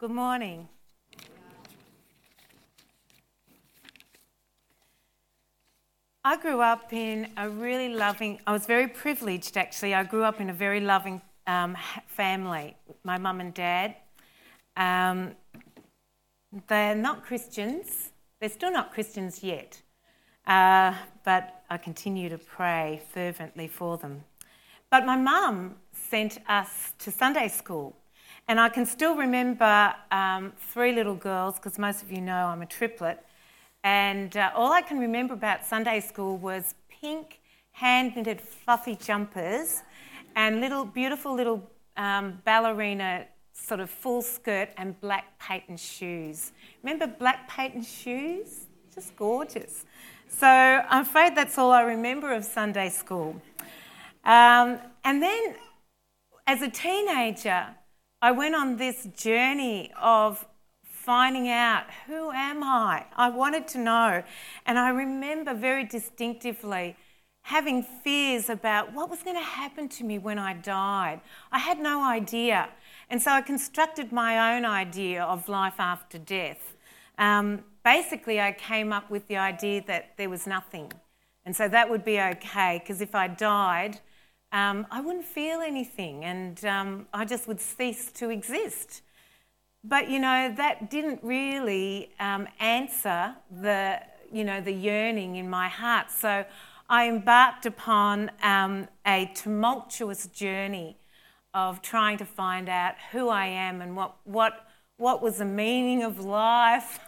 Good morning. I grew up in a really loving, I was very privileged actually. I grew up in a very loving um, family. My mum and dad. Um, they're not Christians, they're still not Christians yet, uh, but I continue to pray fervently for them. But my mum sent us to Sunday school. And I can still remember um, three little girls, because most of you know I'm a triplet. And uh, all I can remember about Sunday school was pink hand knitted fluffy jumpers and little beautiful little um, ballerina sort of full skirt and black patent shoes. Remember black patent shoes? Just gorgeous. So I'm afraid that's all I remember of Sunday school. Um, and then as a teenager, I went on this journey of finding out who am I? I wanted to know. And I remember very distinctively having fears about what was going to happen to me when I died. I had no idea. And so I constructed my own idea of life after death. Um, basically, I came up with the idea that there was nothing. And so that would be okay, because if I died, um, I wouldn't feel anything and um, I just would cease to exist. But you know, that didn't really um, answer the, you know, the yearning in my heart. So I embarked upon um, a tumultuous journey of trying to find out who I am and what, what, what was the meaning of life.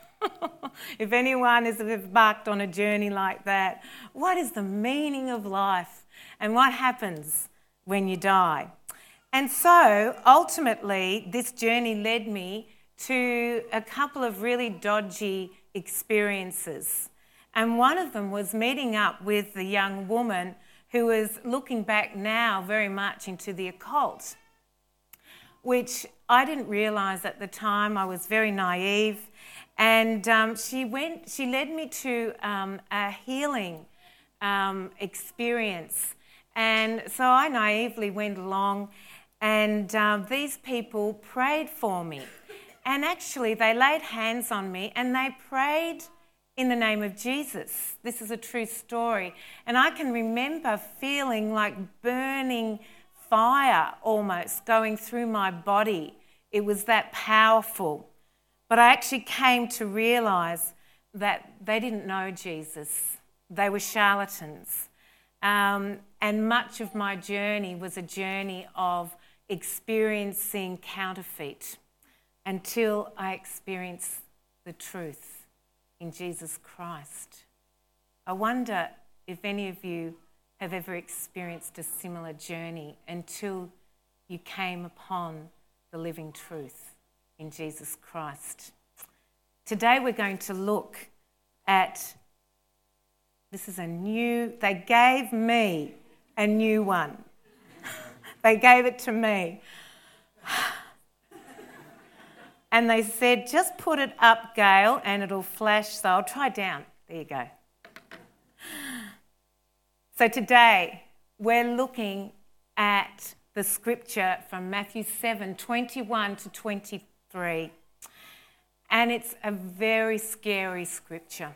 if anyone has embarked on a journey like that, what is the meaning of life and what happens when you die? And so ultimately, this journey led me to a couple of really dodgy experiences. And one of them was meeting up with the young woman who was looking back now very much into the occult, which I didn't realise at the time. I was very naive. And um, she, went, she led me to um, a healing um, experience. And so I naively went along, and uh, these people prayed for me. And actually, they laid hands on me and they prayed in the name of Jesus. This is a true story. And I can remember feeling like burning fire almost going through my body. It was that powerful. But I actually came to realize that they didn't know Jesus, they were charlatans. Um, and much of my journey was a journey of experiencing counterfeit until I experienced the truth in Jesus Christ. I wonder if any of you have ever experienced a similar journey until you came upon the living truth in Jesus Christ. Today we're going to look at this is a new, they gave me a new one. they gave it to me. And they said, just put it up, Gail, and it'll flash. So I'll try down. There you go. So today, we're looking at the scripture from Matthew 7 21 to 23. And it's a very scary scripture.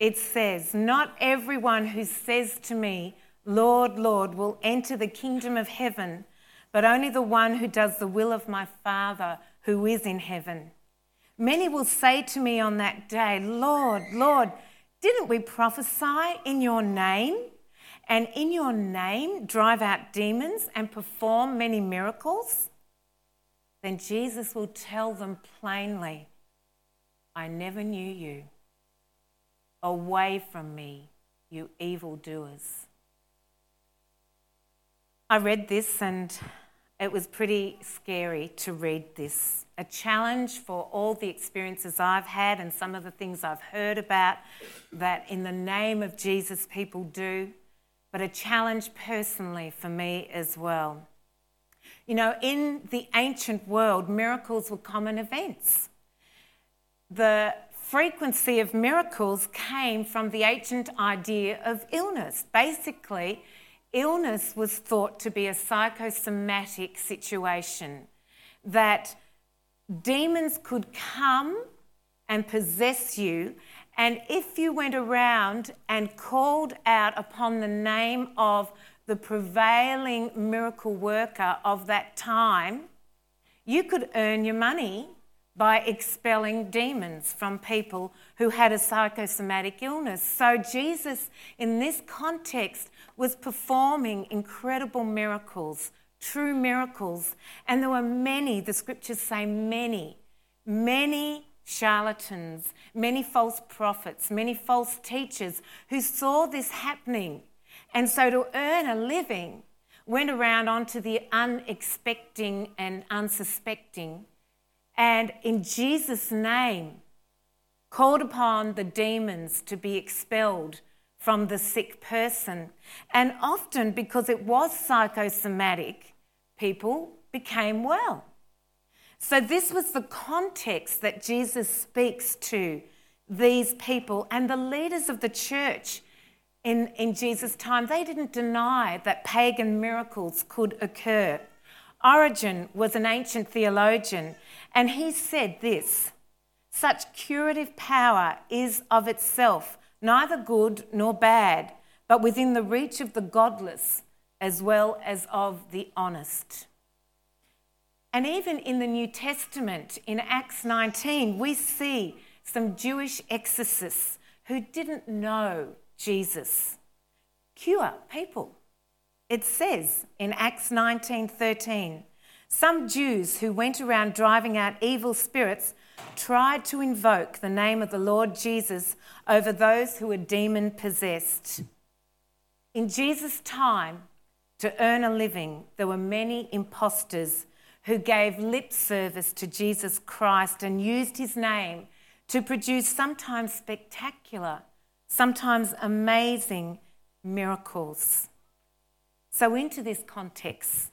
It says, Not everyone who says to me, Lord, Lord, will enter the kingdom of heaven, but only the one who does the will of my Father who is in heaven. Many will say to me on that day, Lord, Lord, didn't we prophesy in your name? And in your name drive out demons and perform many miracles? Then Jesus will tell them plainly, I never knew you. Away from me, you evildoers. I read this and it was pretty scary to read this. A challenge for all the experiences I've had and some of the things I've heard about that in the name of Jesus people do, but a challenge personally for me as well. You know, in the ancient world, miracles were common events. The frequency of miracles came from the ancient idea of illness. Basically, illness was thought to be a psychosomatic situation that demons could come and possess you. And if you went around and called out upon the name of the prevailing miracle worker of that time, you could earn your money by expelling demons from people who had a psychosomatic illness. So, Jesus, in this context, was performing incredible miracles, true miracles. And there were many, the scriptures say many, many charlatans, many false prophets, many false teachers who saw this happening. And so to earn a living, went around onto the unexpecting and unsuspecting, and in Jesus' name, called upon the demons to be expelled from the sick person. And often, because it was psychosomatic, people became well. So, this was the context that Jesus speaks to these people and the leaders of the church in, in Jesus' time. They didn't deny that pagan miracles could occur. Origen was an ancient theologian, and he said this such curative power is of itself neither good nor bad, but within the reach of the godless as well as of the honest. And even in the New Testament, in Acts 19, we see some Jewish exorcists who didn't know Jesus cure people. It says in Acts 19:13, some Jews who went around driving out evil spirits tried to invoke the name of the Lord Jesus over those who were demon possessed. In Jesus' time, to earn a living, there were many impostors who gave lip service to Jesus Christ and used his name to produce sometimes spectacular, sometimes amazing miracles. So, into this context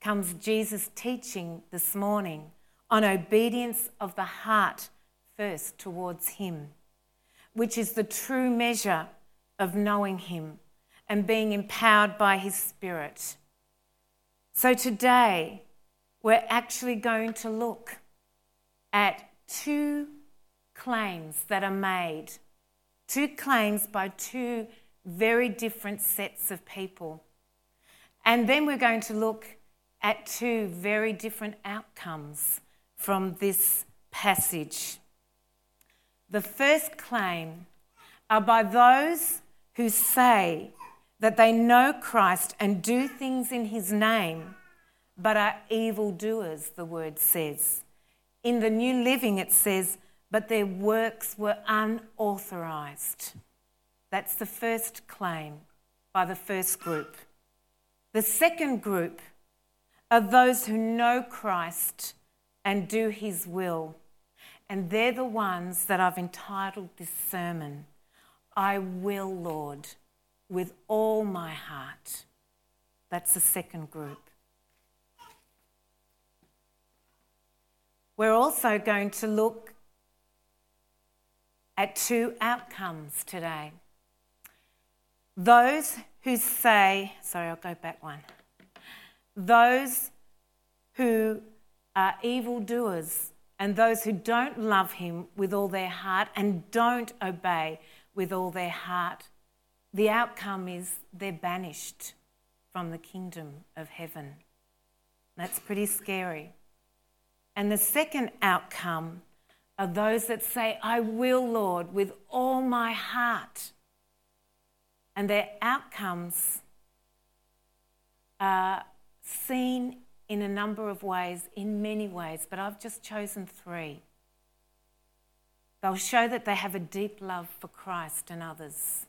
comes Jesus' teaching this morning on obedience of the heart first towards Him, which is the true measure of knowing Him and being empowered by His Spirit. So today, we're actually going to look at two claims that are made, two claims by two very different sets of people. And then we're going to look at two very different outcomes from this passage. The first claim are by those who say that they know Christ and do things in his name, but are evildoers, the word says. In the New Living, it says, but their works were unauthorized. That's the first claim by the first group. The second group are those who know Christ and do his will. And they're the ones that I've entitled this sermon I will, Lord, with all my heart. That's the second group. We're also going to look at two outcomes today. Those who say, sorry, I'll go back one. Those who are evildoers and those who don't love him with all their heart and don't obey with all their heart, the outcome is they're banished from the kingdom of heaven. That's pretty scary. And the second outcome are those that say, I will, Lord, with all my heart. And their outcomes are seen in a number of ways, in many ways, but I've just chosen three. They'll show that they have a deep love for Christ and others.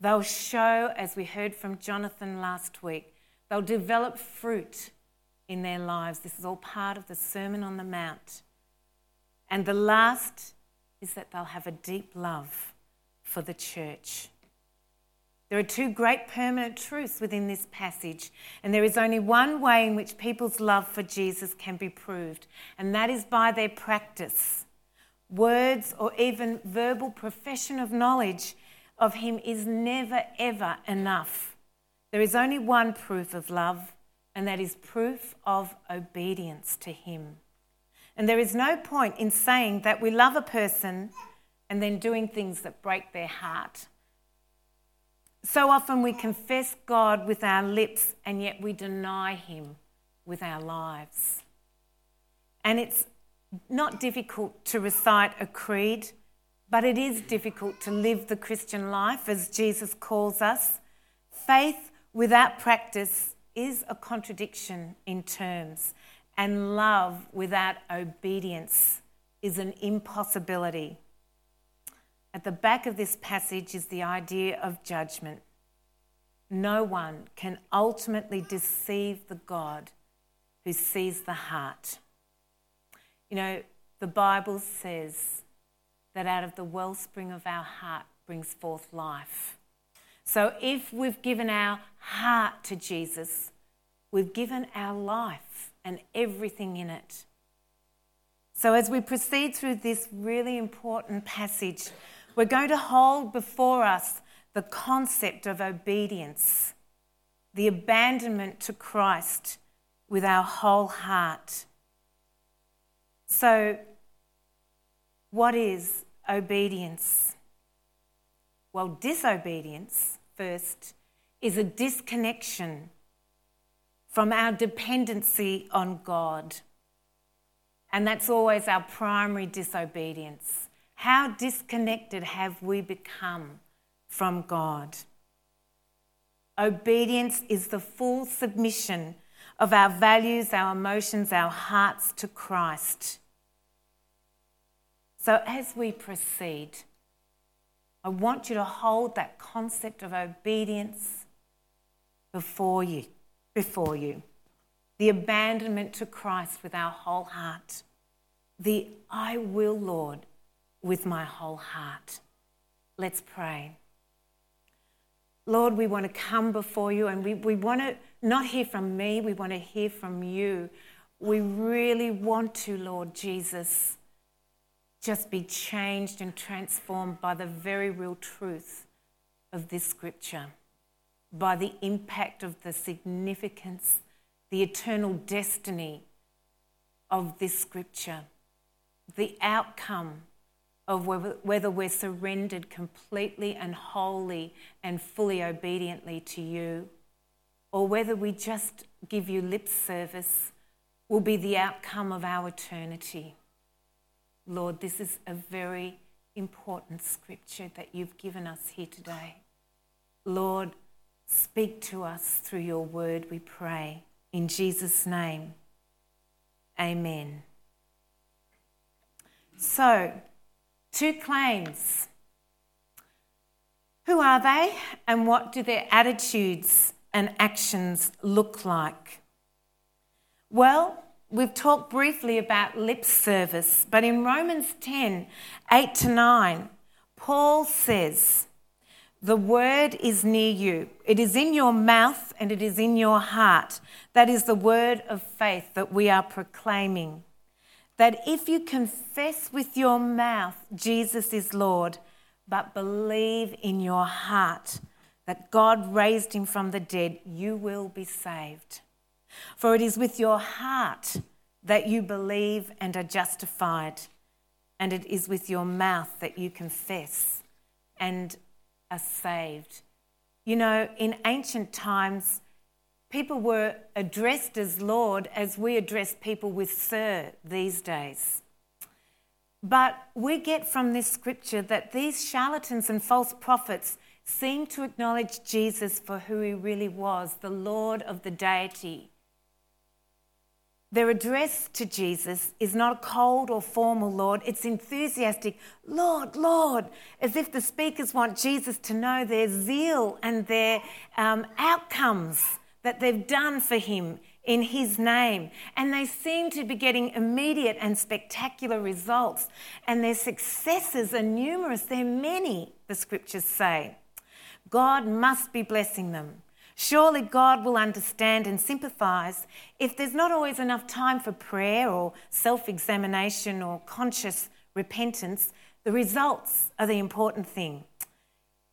They'll show, as we heard from Jonathan last week, they'll develop fruit in their lives. This is all part of the Sermon on the Mount. And the last is that they'll have a deep love for the church. There are two great permanent truths within this passage, and there is only one way in which people's love for Jesus can be proved, and that is by their practice. Words or even verbal profession of knowledge of Him is never, ever enough. There is only one proof of love, and that is proof of obedience to Him. And there is no point in saying that we love a person and then doing things that break their heart. So often we confess God with our lips and yet we deny Him with our lives. And it's not difficult to recite a creed, but it is difficult to live the Christian life as Jesus calls us. Faith without practice is a contradiction in terms, and love without obedience is an impossibility. At the back of this passage is the idea of judgment. No one can ultimately deceive the God who sees the heart. You know, the Bible says that out of the wellspring of our heart brings forth life. So if we've given our heart to Jesus, we've given our life and everything in it. So as we proceed through this really important passage, we're going to hold before us the concept of obedience, the abandonment to Christ with our whole heart. So, what is obedience? Well, disobedience, first, is a disconnection from our dependency on God. And that's always our primary disobedience. How disconnected have we become from God? Obedience is the full submission of our values, our emotions, our hearts to Christ. So, as we proceed, I want you to hold that concept of obedience before you, before you. The abandonment to Christ with our whole heart. The I will, Lord, with my whole heart. Let's pray. Lord, we want to come before you and we, we want to not hear from me, we want to hear from you. We really want to, Lord Jesus, just be changed and transformed by the very real truth of this scripture, by the impact of the significance, the eternal destiny of this scripture, the outcome of whether we're surrendered completely and wholly and fully obediently to you, or whether we just give you lip service, will be the outcome of our eternity. Lord, this is a very important scripture that you've given us here today. Lord, speak to us through your word, we pray. In Jesus' name, amen. So, Two claims. Who are they and what do their attitudes and actions look like? Well, we've talked briefly about lip service, but in Romans 10 8 to 9, Paul says, The word is near you, it is in your mouth and it is in your heart. That is the word of faith that we are proclaiming that if you confess with your mouth Jesus is Lord, but believe in your heart that God raised him from the dead, you will be saved. For it is with your heart that you believe and are justified, and it is with your mouth that you confess and are saved. You know, in ancient times, People were addressed as Lord as we address people with Sir these days. But we get from this scripture that these charlatans and false prophets seem to acknowledge Jesus for who he really was, the Lord of the deity. Their address to Jesus is not a cold or formal Lord, it's enthusiastic, Lord, Lord, as if the speakers want Jesus to know their zeal and their um, outcomes that they've done for him in his name. And they seem to be getting immediate and spectacular results. And their successes are numerous, they're many, the scriptures say. God must be blessing them. Surely God will understand and sympathize if there's not always enough time for prayer or self examination or conscious repentance. The results are the important thing.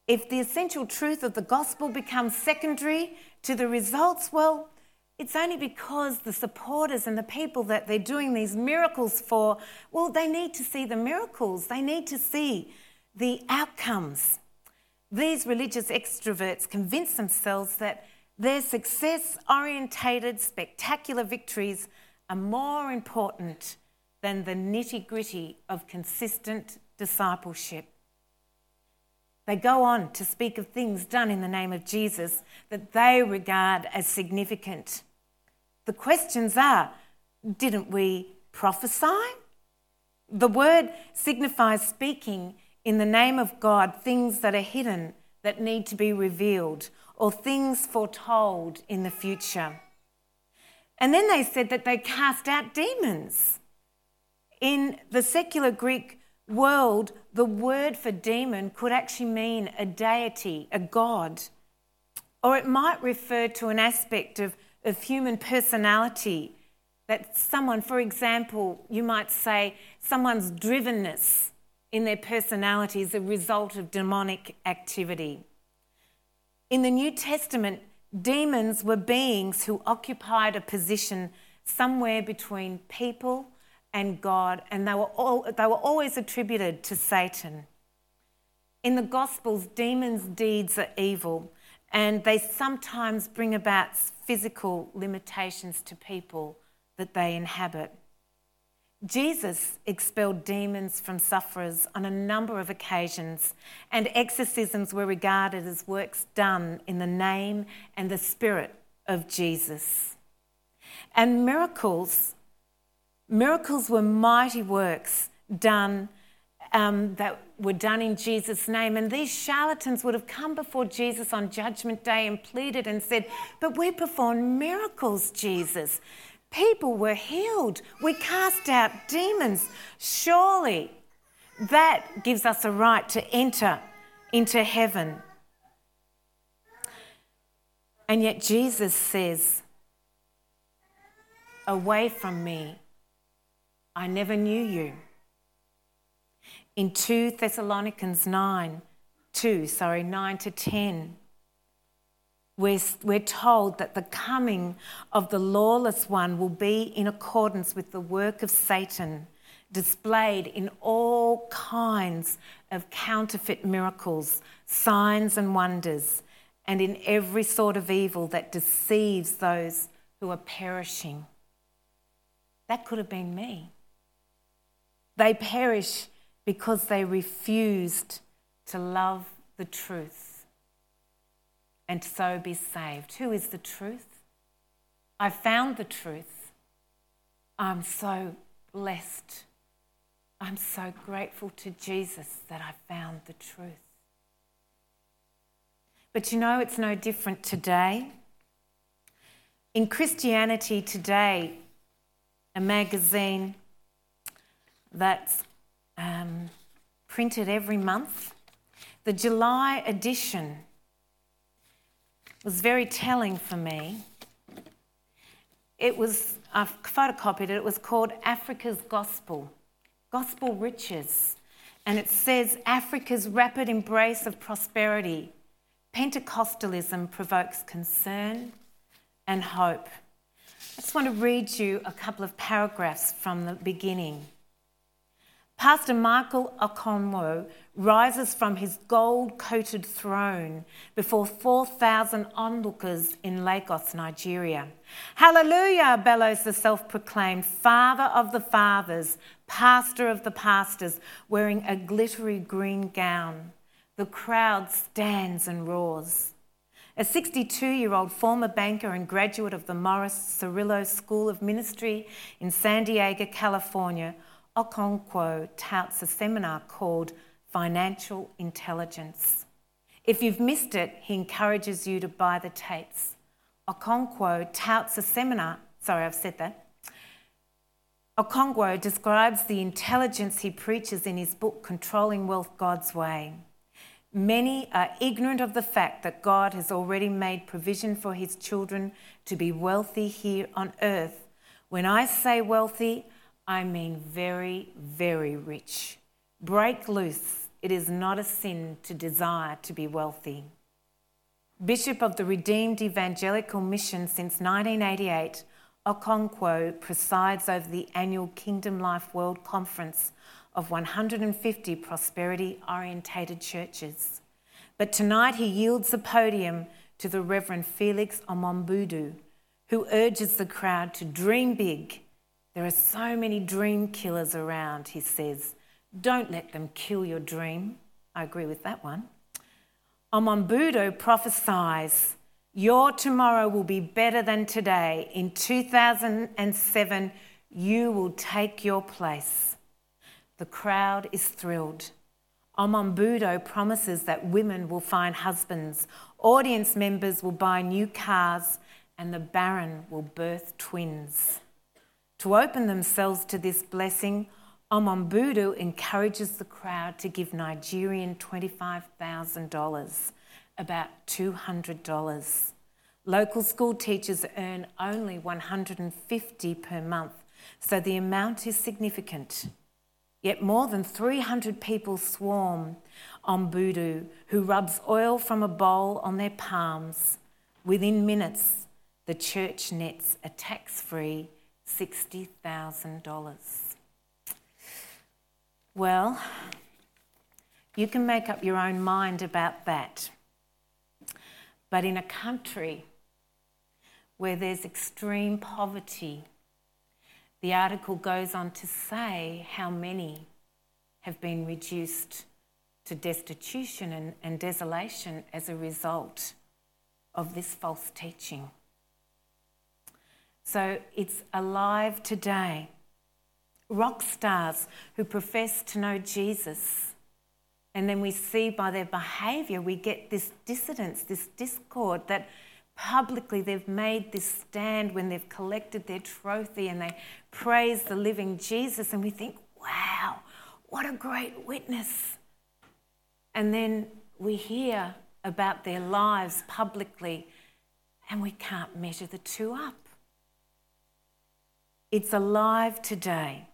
If the essential truth of the gospel becomes secondary to the results, well, it's only because the supporters and the people that they're doing these miracles for, well, they need to see the miracles, they need to see the outcomes. These religious extroverts convince themselves that their success orientated, spectacular victories are more important than the nitty gritty of consistent discipleship. They go on to speak of things done in the name of Jesus that they regard as significant. The questions are didn't we prophesy? The word signifies speaking in the name of God things that are hidden that need to be revealed or things foretold in the future. And then they said that they cast out demons. In the secular Greek world, the word for demon could actually mean a deity, a god, or it might refer to an aspect of, of human personality. That someone, for example, you might say someone's drivenness in their personality is a result of demonic activity. In the New Testament, demons were beings who occupied a position somewhere between people and God, and they were, all, they were always attributed to Satan. In the Gospels, demons' deeds are evil, and they sometimes bring about physical limitations to people that they inhabit. Jesus expelled demons from sufferers on a number of occasions, and exorcisms were regarded as works done in the name and the spirit of Jesus. And miracles Miracles were mighty works done um, that were done in Jesus' name. And these charlatans would have come before Jesus on Judgment Day and pleaded and said, But we perform miracles, Jesus. People were healed. We cast out demons. Surely that gives us a right to enter into heaven. And yet Jesus says, Away from me, I never knew you. In 2 Thessalonians 9, 2, sorry, 9 to 10, we're, we're told that the coming of the lawless one will be in accordance with the work of Satan, displayed in all kinds of counterfeit miracles, signs, and wonders, and in every sort of evil that deceives those who are perishing. That could have been me. They perish because they refused to love the truth and so be saved. Who is the truth? I found the truth. I'm so blessed. I'm so grateful to Jesus that I found the truth. But you know, it's no different today. In Christianity Today, a magazine that's um, printed every month. The July edition was very telling for me. It was, I've photocopied it, it was called Africa's Gospel, Gospel Riches. And it says Africa's rapid embrace of prosperity, Pentecostalism provokes concern and hope. I just want to read you a couple of paragraphs from the beginning. Pastor Michael Okonkwo rises from his gold coated throne before 4,000 onlookers in Lagos, Nigeria. Hallelujah, bellows the self proclaimed father of the fathers, pastor of the pastors, wearing a glittery green gown. The crowd stands and roars. A 62 year old former banker and graduate of the Morris Cerullo School of Ministry in San Diego, California, Okonkwo touts a seminar called Financial Intelligence. If you've missed it, he encourages you to buy the tapes. Okonkwo touts a seminar, sorry, I've said that. Okonkwo describes the intelligence he preaches in his book, Controlling Wealth God's Way. Many are ignorant of the fact that God has already made provision for his children to be wealthy here on earth. When I say wealthy, I mean very, very rich. Break loose. It is not a sin to desire to be wealthy. Bishop of the Redeemed Evangelical Mission since 1988, Okonkwo presides over the annual Kingdom Life World Conference of 150 prosperity orientated churches. But tonight he yields the podium to the Reverend Felix Omombudu, who urges the crowd to dream big. There are so many dream killers around, he says. Don't let them kill your dream. I agree with that one. Omombudu prophesies, Your tomorrow will be better than today. In 2007, you will take your place. The crowd is thrilled. Omombudu promises that women will find husbands, audience members will buy new cars, and the Baron will birth twins. To open themselves to this blessing, Omombudu encourages the crowd to give Nigerian $25,000, about $200. Local school teachers earn only 150 per month, so the amount is significant. Yet more than 300 people swarm Omombudu, who rubs oil from a bowl on their palms. Within minutes, the church nets a tax free $60,000. Well, you can make up your own mind about that. But in a country where there's extreme poverty, the article goes on to say how many have been reduced to destitution and, and desolation as a result of this false teaching. So it's alive today. Rock stars who profess to know Jesus. And then we see by their behaviour, we get this dissidence, this discord that publicly they've made this stand when they've collected their trophy and they praise the living Jesus, and we think, wow, what a great witness. And then we hear about their lives publicly, and we can't measure the two up. It's alive today.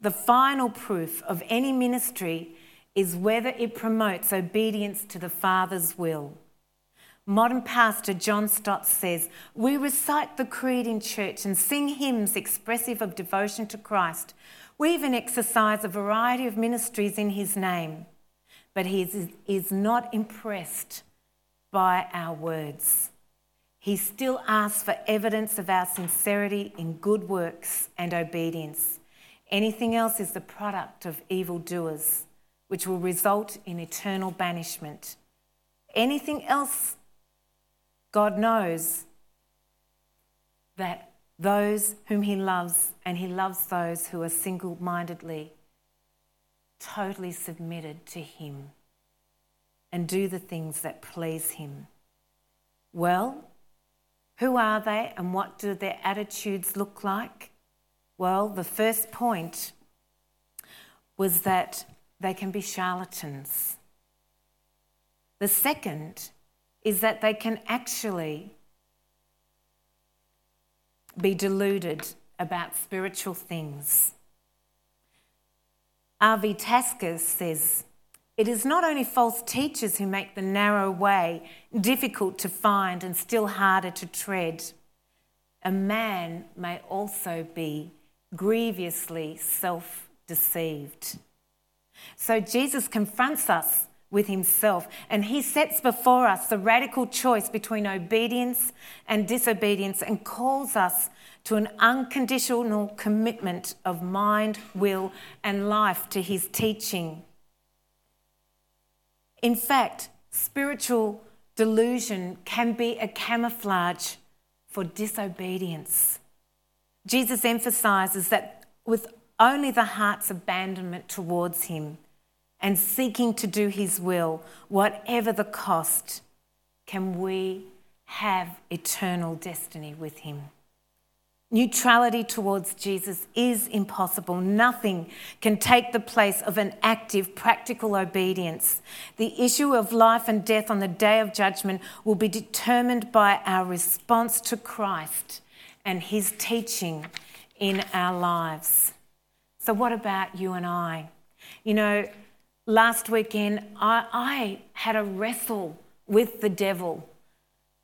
The final proof of any ministry is whether it promotes obedience to the Father's will. Modern pastor John Stott says, We recite the creed in church and sing hymns expressive of devotion to Christ. We even exercise a variety of ministries in his name. But he is, is not impressed by our words. He still asks for evidence of our sincerity in good works and obedience. Anything else is the product of evildoers, which will result in eternal banishment. Anything else God knows that those whom He loves, and He loves those who are single mindedly, totally submitted to Him and do the things that please Him. Well, who are they and what do their attitudes look like? Well, the first point was that they can be charlatans. The second is that they can actually be deluded about spiritual things. R.V. Tasker says, It is not only false teachers who make the narrow way difficult to find and still harder to tread. A man may also be grievously self deceived. So Jesus confronts us with himself. And he sets before us the radical choice between obedience and disobedience and calls us to an unconditional commitment of mind, will, and life to his teaching. In fact, spiritual delusion can be a camouflage for disobedience. Jesus emphasizes that with only the heart's abandonment towards him, and seeking to do His will, whatever the cost, can we have eternal destiny with Him. Neutrality towards Jesus is impossible. Nothing can take the place of an active, practical obedience. The issue of life and death on the day of judgment will be determined by our response to Christ and his teaching in our lives. So, what about you and I? You know, last weekend, I, I had a wrestle with the devil.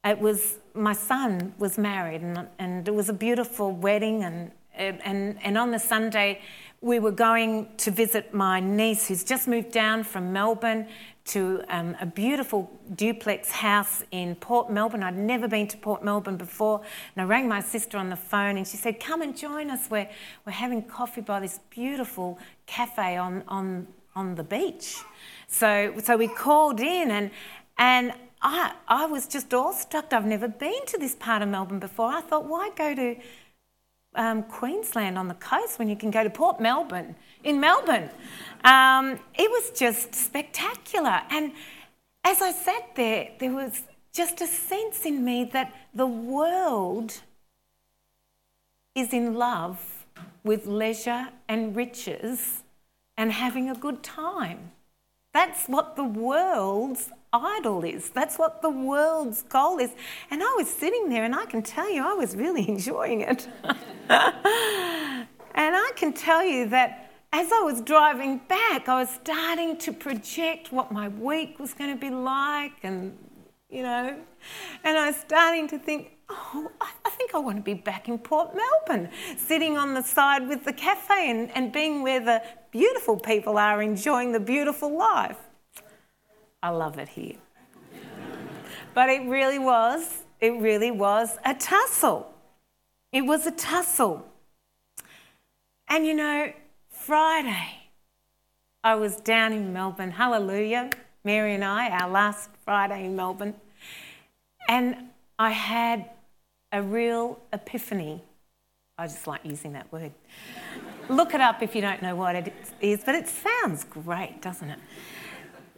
It was my son was married, and, and it was a beautiful wedding. And, and, and on the Sunday, we were going to visit my niece who's just moved down from Melbourne to um, a beautiful duplex house in Port Melbourne. I'd never been to Port Melbourne before, and I rang my sister on the phone and she said, Come and join us. We're, we're having coffee by this beautiful cafe on, on, on the beach. So, so we called in, and, and I, I was just awestruck. I've never been to this part of Melbourne before. I thought, why go to um, Queensland on the coast when you can go to Port Melbourne in Melbourne? Um, it was just spectacular. And as I sat there, there was just a sense in me that the world is in love with leisure and riches and having a good time. That's what the world's idol is. That's what the world's goal is. And I was sitting there and I can tell you I was really enjoying it. and I can tell you that as I was driving back, I was starting to project what my week was going to be like, and you know, and I was starting to think, oh, I think I want to be back in Port Melbourne, sitting on the side with the cafe and, and being where the beautiful people are enjoying the beautiful life. I love it here. but it really was, it really was a tussle. It was a tussle. And you know, Friday, I was down in Melbourne. Hallelujah. Mary and I, our last Friday in Melbourne. And I had a real epiphany. I just like using that word. Look it up if you don't know what it is, but it sounds great, doesn't it?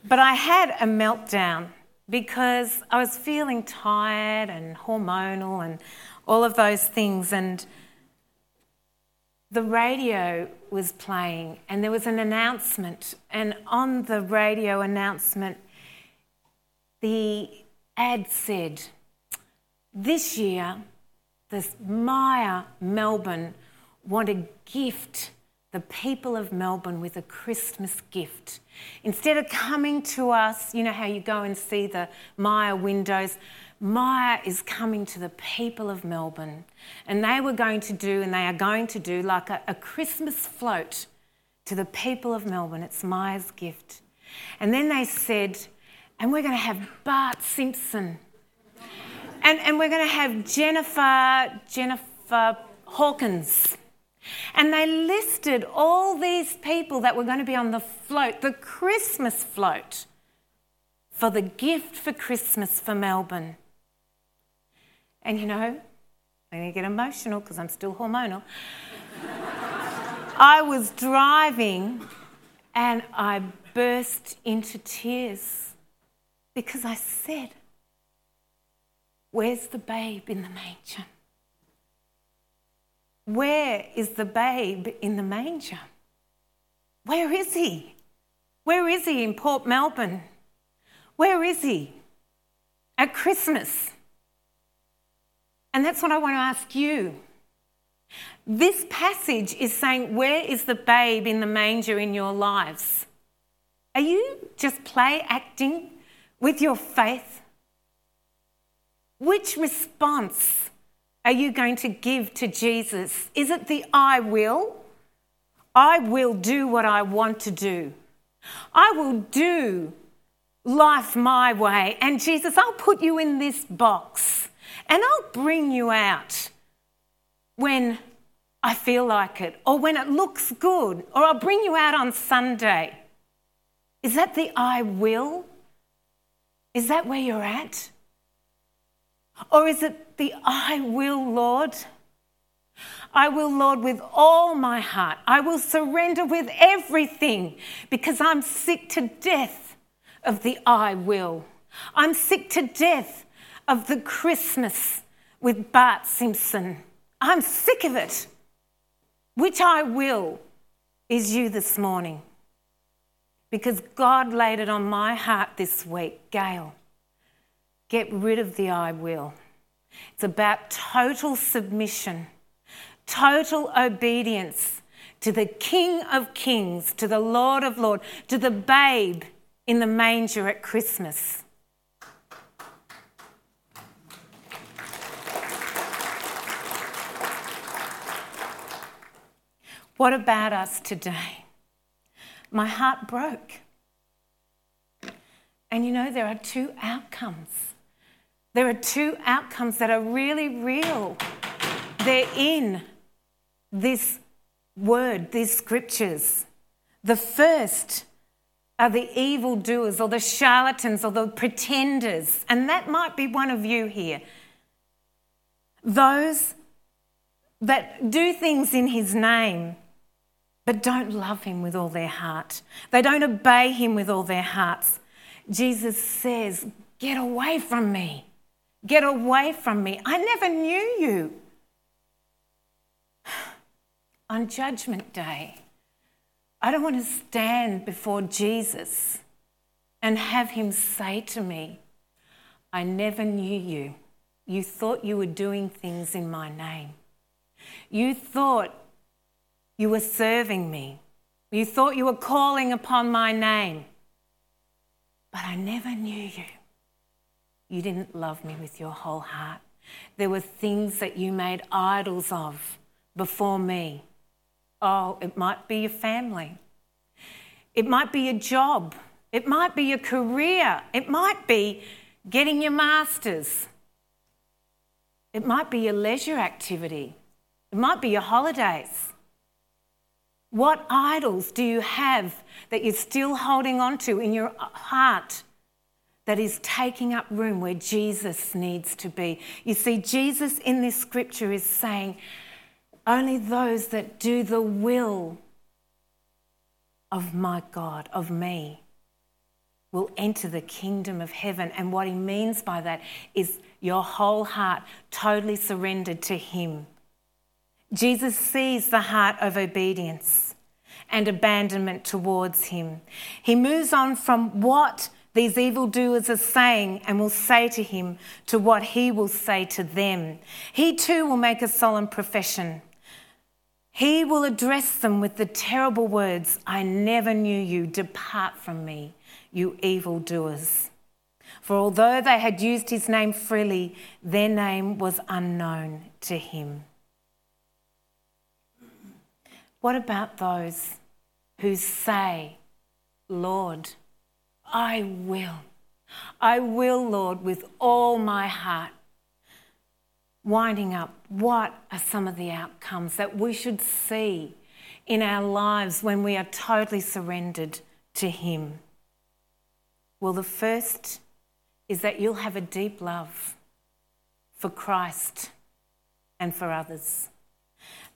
But I had a meltdown because I was feeling tired and hormonal and all of those things. And the radio was playing and there was an announcement. And on the radio announcement, the ad said, This year, the Myer Melbourne want to gift the people of Melbourne with a Christmas gift. Instead of coming to us, you know how you go and see the Myer windows, Myer is coming to the people of Melbourne, and they were going to do, and they are going to do, like a, a Christmas float to the people of Melbourne. It's Myer's gift. And then they said, and we're going to have Bart Simpson. And, and we're going to have Jennifer, Jennifer Hawkins. And they listed all these people that were going to be on the float, the Christmas float, for the gift for Christmas for Melbourne. And you know, I'm going to get emotional because I'm still hormonal. I was driving and I burst into tears because I said, Where's the babe in the manger? Where is the babe in the manger? Where is he? Where is he in Port Melbourne? Where is he? At Christmas. And that's what I want to ask you. This passage is saying, Where is the babe in the manger in your lives? Are you just play acting with your faith? Which response are you going to give to Jesus? Is it the I will? I will do what I want to do. I will do life my way. And Jesus, I'll put you in this box. And I'll bring you out when I feel like it or when it looks good, or I'll bring you out on Sunday. Is that the I will? Is that where you're at? Or is it the I will, Lord? I will, Lord, with all my heart. I will surrender with everything because I'm sick to death of the I will. I'm sick to death of the Christmas with Bart Simpson. I'm sick of it. Which I will is you this morning. Because God laid it on my heart this week, Gail. Get rid of the I will. It's about total submission, total obedience to the King of Kings, to the Lord of Lords, to the babe in the manger at Christmas. What about us today? My heart broke. And you know, there are two outcomes there are two outcomes that are really real. They're in this word, these scriptures. The first are the evildoers or the charlatans or the pretenders, and that might be one of you here. Those that do things in his name but don't love him with all their heart. They don't obey him with all their hearts. Jesus says, Get away from me. Get away from me. I never knew you. On Judgment Day, I don't want to stand before Jesus and have him say to me, I never knew you. You thought you were doing things in my name. You thought you were serving me. You thought you were calling upon my name. But I never knew you. You didn't love me with your whole heart. There were things that you made idols of before me. Oh, it might be your family. It might be your job. It might be your career. It might be getting your master's. It might be your leisure activity. It might be your holidays. What idols do you have that you're still holding on to in your heart that is taking up room where Jesus needs to be? You see, Jesus in this scripture is saying, only those that do the will of my God, of me, will enter the kingdom of heaven. And what he means by that is your whole heart totally surrendered to him. Jesus sees the heart of obedience and abandonment towards him. He moves on from what these evildoers are saying and will say to him to what he will say to them. He too will make a solemn profession. He will address them with the terrible words I never knew you, depart from me, you evildoers. For although they had used his name freely, their name was unknown to him. What about those who say, Lord, I will. I will, Lord, with all my heart. Winding up, what are some of the outcomes that we should see in our lives when we are totally surrendered to Him? Well, the first is that you'll have a deep love for Christ and for others.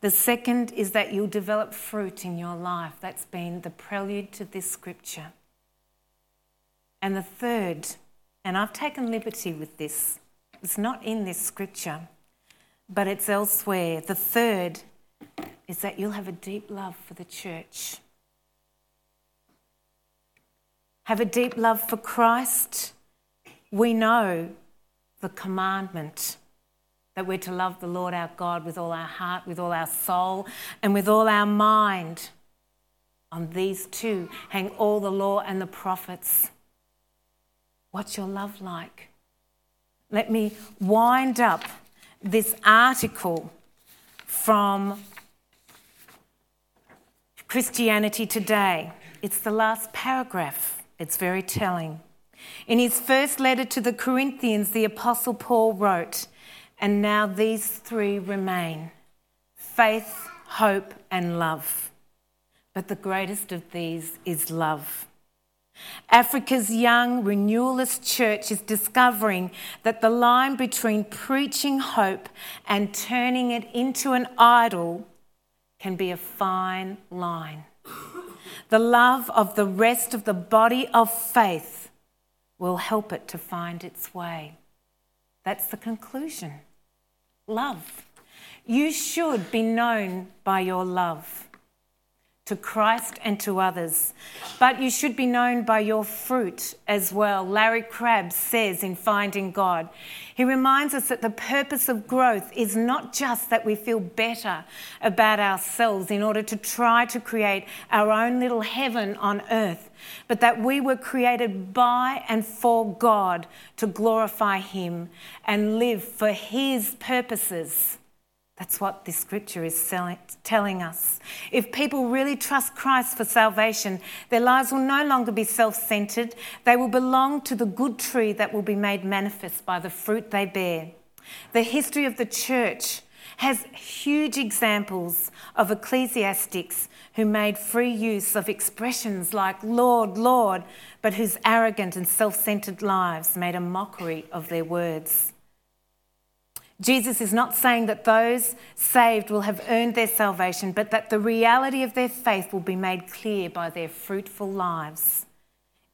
The second is that you'll develop fruit in your life. That's been the prelude to this scripture. And the third, and I've taken liberty with this, it's not in this scripture, but it's elsewhere. The third is that you'll have a deep love for the church. Have a deep love for Christ. We know the commandment that we're to love the Lord our God with all our heart, with all our soul, and with all our mind. On these two hang all the law and the prophets. What's your love like? Let me wind up this article from Christianity Today. It's the last paragraph, it's very telling. In his first letter to the Corinthians, the Apostle Paul wrote, and now these three remain faith, hope, and love. But the greatest of these is love. Africa's young renewalist church is discovering that the line between preaching hope and turning it into an idol can be a fine line. The love of the rest of the body of faith will help it to find its way. That's the conclusion. Love. You should be known by your love to Christ and to others. But you should be known by your fruit as well. Larry Crabb says in Finding God, he reminds us that the purpose of growth is not just that we feel better about ourselves in order to try to create our own little heaven on earth, but that we were created by and for God to glorify Him and live for His purposes That's what this scripture is telling us. If people really trust Christ for salvation, their lives will no longer be self centered. They will belong to the good tree that will be made manifest by the fruit they bear. The history of the church has huge examples of ecclesiastics who made free use of expressions like Lord, Lord, but whose arrogant and self centered lives made a mockery of their words. Jesus is not saying that those saved will have earned their salvation, but that the reality of their faith will be made clear by their fruitful lives.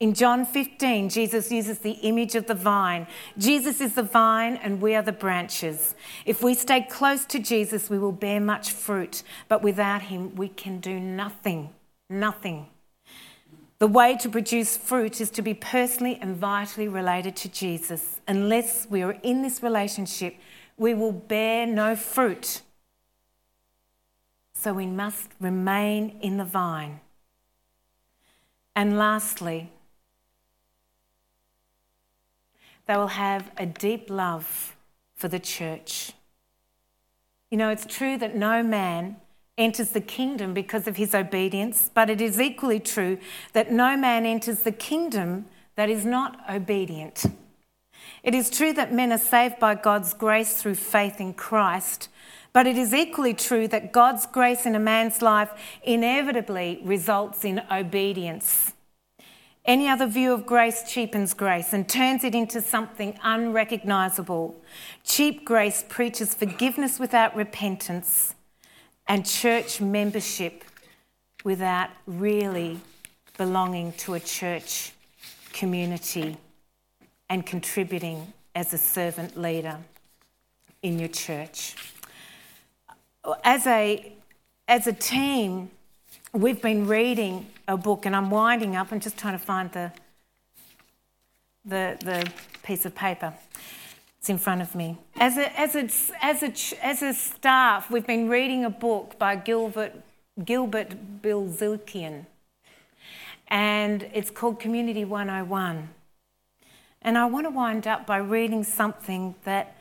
In John 15, Jesus uses the image of the vine. Jesus is the vine and we are the branches. If we stay close to Jesus, we will bear much fruit, but without him, we can do nothing. Nothing. The way to produce fruit is to be personally and vitally related to Jesus. Unless we are in this relationship, we will bear no fruit. So we must remain in the vine. And lastly, they will have a deep love for the church. You know, it's true that no man enters the kingdom because of his obedience, but it is equally true that no man enters the kingdom that is not obedient. It is true that men are saved by God's grace through faith in Christ, but it is equally true that God's grace in a man's life inevitably results in obedience. Any other view of grace cheapens grace and turns it into something unrecognizable. Cheap grace preaches forgiveness without repentance and church membership without really belonging to a church community and contributing as a servant leader in your church. As a, as a team, we've been reading a book, and I'm winding up. I'm just trying to find the, the, the piece of paper. It's in front of me. As a, as, a, as, a, as a staff, we've been reading a book by Gilbert, Gilbert Bilezikian, and it's called Community 101. And I want to wind up by reading something that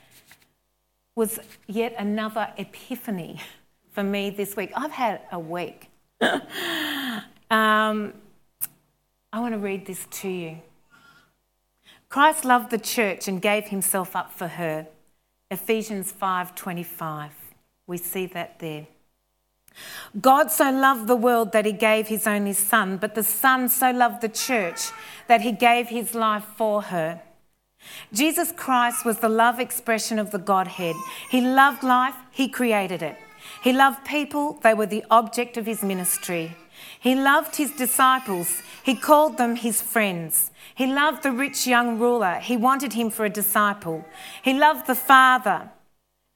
was yet another epiphany for me this week. I've had a week. um, I want to read this to you. Christ loved the church and gave himself up for her. Ephesians 5:25. We see that there. God so loved the world that he gave his only son, but the son so loved the church that he gave his life for her. Jesus Christ was the love expression of the Godhead. He loved life, he created it. He loved people, they were the object of his ministry. He loved his disciples, he called them his friends. He loved the rich young ruler, he wanted him for a disciple. He loved the Father,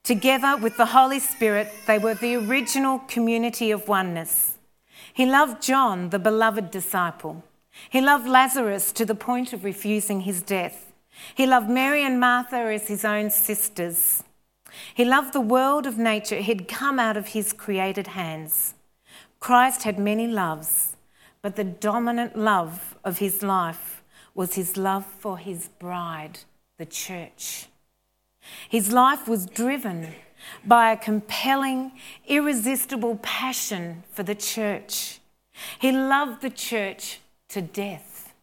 Together with the Holy Spirit, they were the original community of oneness. He loved John, the beloved disciple. He loved Lazarus to the point of refusing his death. He loved Mary and Martha as his own sisters. He loved the world of nature. He'd come out of his created hands. Christ had many loves, but the dominant love of his life was his love for his bride, the church. His life was driven by a compelling, irresistible passion for the church. He loved the church to death.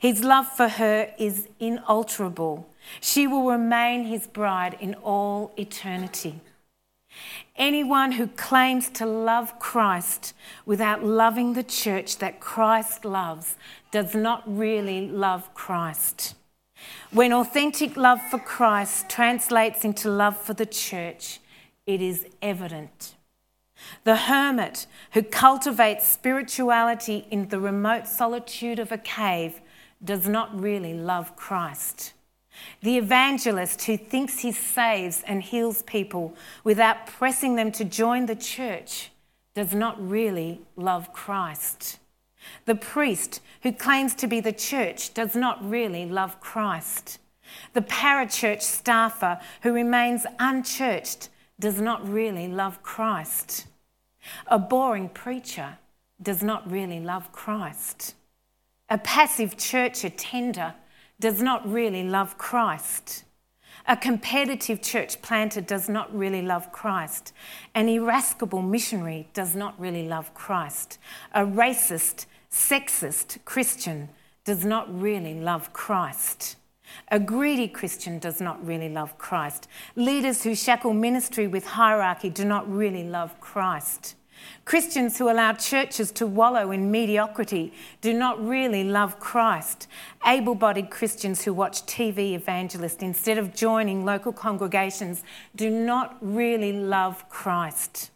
His love for her is inalterable. She will remain his bride in all eternity. Anyone who claims to love Christ without loving the church that Christ loves does not really love Christ. When authentic love for Christ translates into love for the church, it is evident. The hermit who cultivates spirituality in the remote solitude of a cave does not really love Christ. The evangelist who thinks he saves and heals people without pressing them to join the church does not really love Christ. The priest who claims to be the church does not really love Christ. The parachurch staffer who remains unchurched does not really love Christ. A boring preacher does not really love Christ. A passive church attender does not really love Christ. A competitive church planter does not really love Christ. An irascible missionary does not really love Christ. A racist, sexist Christian does not really love Christ. A greedy Christian does not really love Christ. Leaders who shackle ministry with hierarchy do not really love Christ. Christians who allow churches to wallow in mediocrity do not really love Christ. Able bodied Christians who watch TV evangelists instead of joining local congregations do not really love Christ.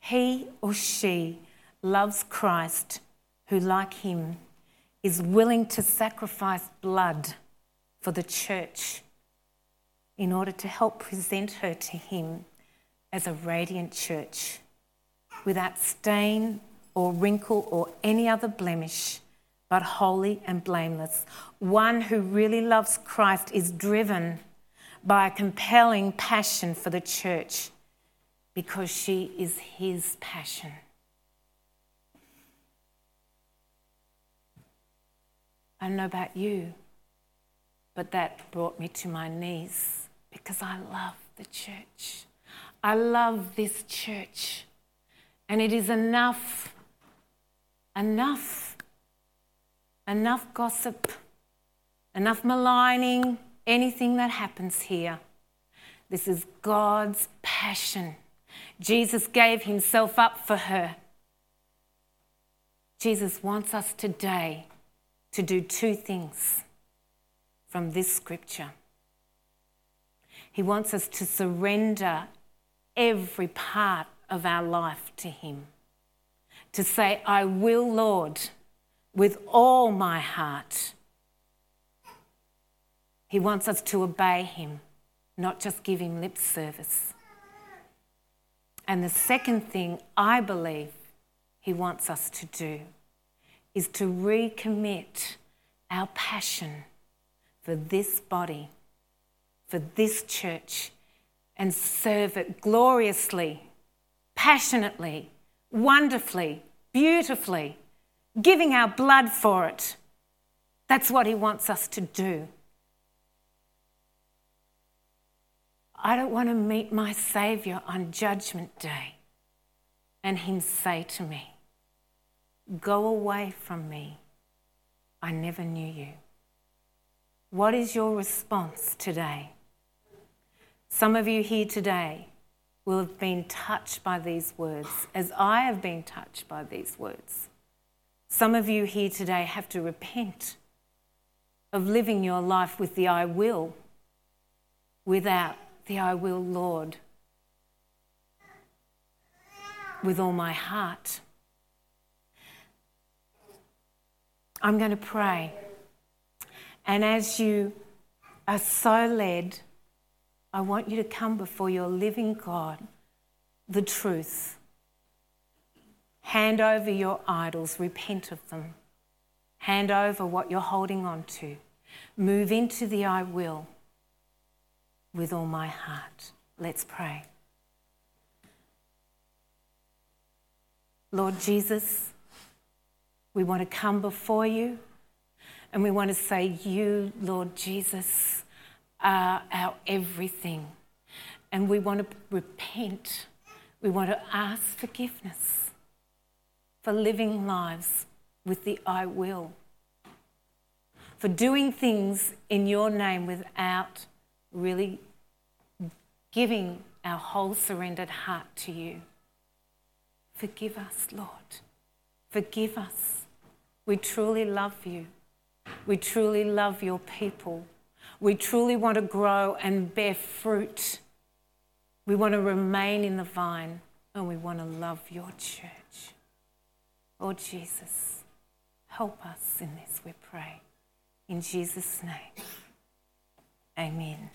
He or she loves Christ, who, like him, is willing to sacrifice blood for the church in order to help present her to Him as a radiant church without stain or wrinkle or any other blemish, but holy and blameless. One who really loves Christ is driven by a compelling passion for the church because she is His passion. I don't know about you. But that brought me to my knees because I love the church. I love this church. And it is enough, enough, enough gossip, enough maligning, anything that happens here. This is God's passion. Jesus gave himself up for her. Jesus wants us today to do two things from this scripture. He wants us to surrender every part of our life to Him. To say, I will, Lord, with all my heart. He wants us to obey Him, not just give Him lip service. And the second thing I believe He wants us to do is to recommit our passion for this body, for this church, and serve it gloriously, passionately, wonderfully, beautifully, giving our blood for it. That's what He wants us to do. I don't want to meet my Saviour on Judgment Day and Him say to me, Go away from me. I never knew you. What is your response today? Some of you here today will have been touched by these words, as I have been touched by these words. Some of you here today have to repent of living your life with the I will without the I will, Lord, with all my heart. I'm going to pray. And as you are so led, I want you to come before your living God, the truth. Hand over your idols, repent of them. Hand over what you're holding on to. Move into the I will with all my heart. Let's pray. Lord Jesus, we want to come before you. And we want to say, You, Lord Jesus, are our everything. And we want to repent. We want to ask forgiveness for living lives with the I will, for doing things in your name without really giving our whole surrendered heart to you. Forgive us, Lord. Forgive us. We truly love you. We truly love your people. We truly want to grow and bear fruit. We want to remain in the vine and we want to love your church. Lord Jesus, help us in this, we pray. In Jesus' name, amen.